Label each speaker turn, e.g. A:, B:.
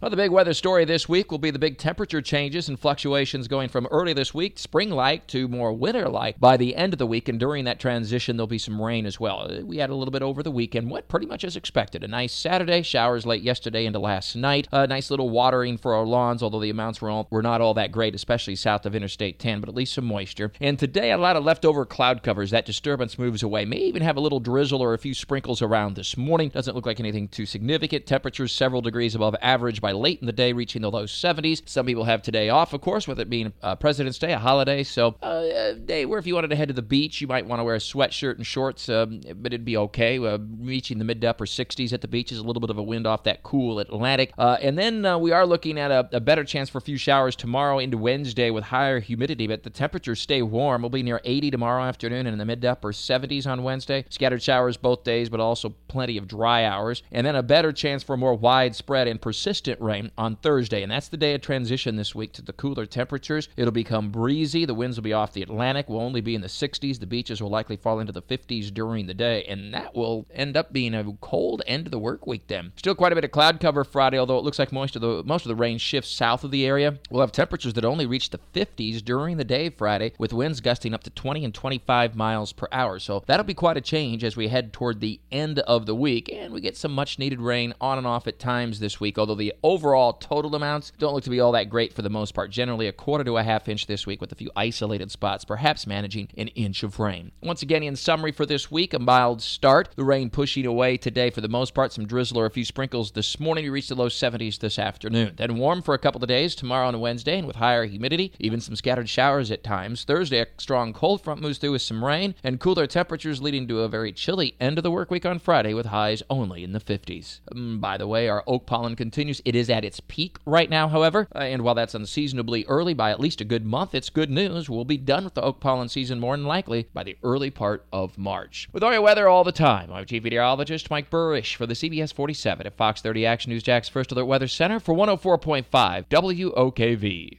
A: Well, the big weather story this week will be the big temperature changes and fluctuations going from early this week, spring like, to more winter like by the end of the week. And during that transition, there'll be some rain as well. We had a little bit over the weekend, what pretty much as expected. A nice Saturday, showers late yesterday into last night. A nice little watering for our lawns, although the amounts were, all, were not all that great, especially south of Interstate 10, but at least some moisture. And today, a lot of leftover cloud covers. That disturbance moves away. May even have a little drizzle or a few sprinkles around this morning. Doesn't look like anything too significant. Temperatures several degrees above average by late in the day, reaching the low 70s. Some people have today off, of course, with it being uh, President's Day, a holiday. So, uh, day where if you wanted to head to the beach, you might want to wear a sweatshirt and shorts, um, but it'd be okay. Uh, reaching the mid to upper 60s at the beach is a little bit of a wind off that cool Atlantic. Uh, and then uh, we are looking at a, a, better chance for a few showers tomorrow into Wednesday with higher humidity, but the temperatures stay warm. We'll be near 80 tomorrow afternoon and in the mid to upper 70s on Wednesday. Scattered showers both days, but also plenty of dry hours. And then a better chance for more widespread and persistent rain on Thursday, and that's the day of transition this week to the cooler temperatures. It'll become breezy. The winds will be off the Atlantic, will only be in the 60s. The beaches will likely fall into the 50s during the day, and that will end up being a cold end of the work week then. Still quite a bit of cloud cover Friday, although it looks like most of the most of the rain shifts south of the area. We'll have temperatures that only reach the 50s during the day Friday, with winds gusting up to 20 and 25 miles per hour. So that'll be quite a change as we head toward the end of the week, and we get some much needed rain on and off at times this week, although the overall total amounts don't look to be all that great for the most part. Generally, a quarter to a half inch this week with a few isolated spots, perhaps managing an inch of rain. Once again, in summary for this week, a mild start. The rain pushing away today for the most part. Some drizzle or a few sprinkles this morning. We reached the low 70s this afternoon. Then warm for a couple of days tomorrow and Wednesday, and with higher humidity, even some scattered showers at times. Thursday, a strong cold front moves through with some rain and cooler temperatures, leading to a very chilly end of the work week on Friday with highs only in the 50s. Um, by the way, our oak pollen continues. It is at its peak right now, however, uh, and while that's unseasonably early by at least a good month, it's good news. We'll be done with the oak pollen season more than likely by the early part of March. With all your weather all the time, I'm Chief Meteorologist Mike Buresh for the CBS 47 at Fox 30 Action News Jax First Alert Weather Center for 104.5 WOKV.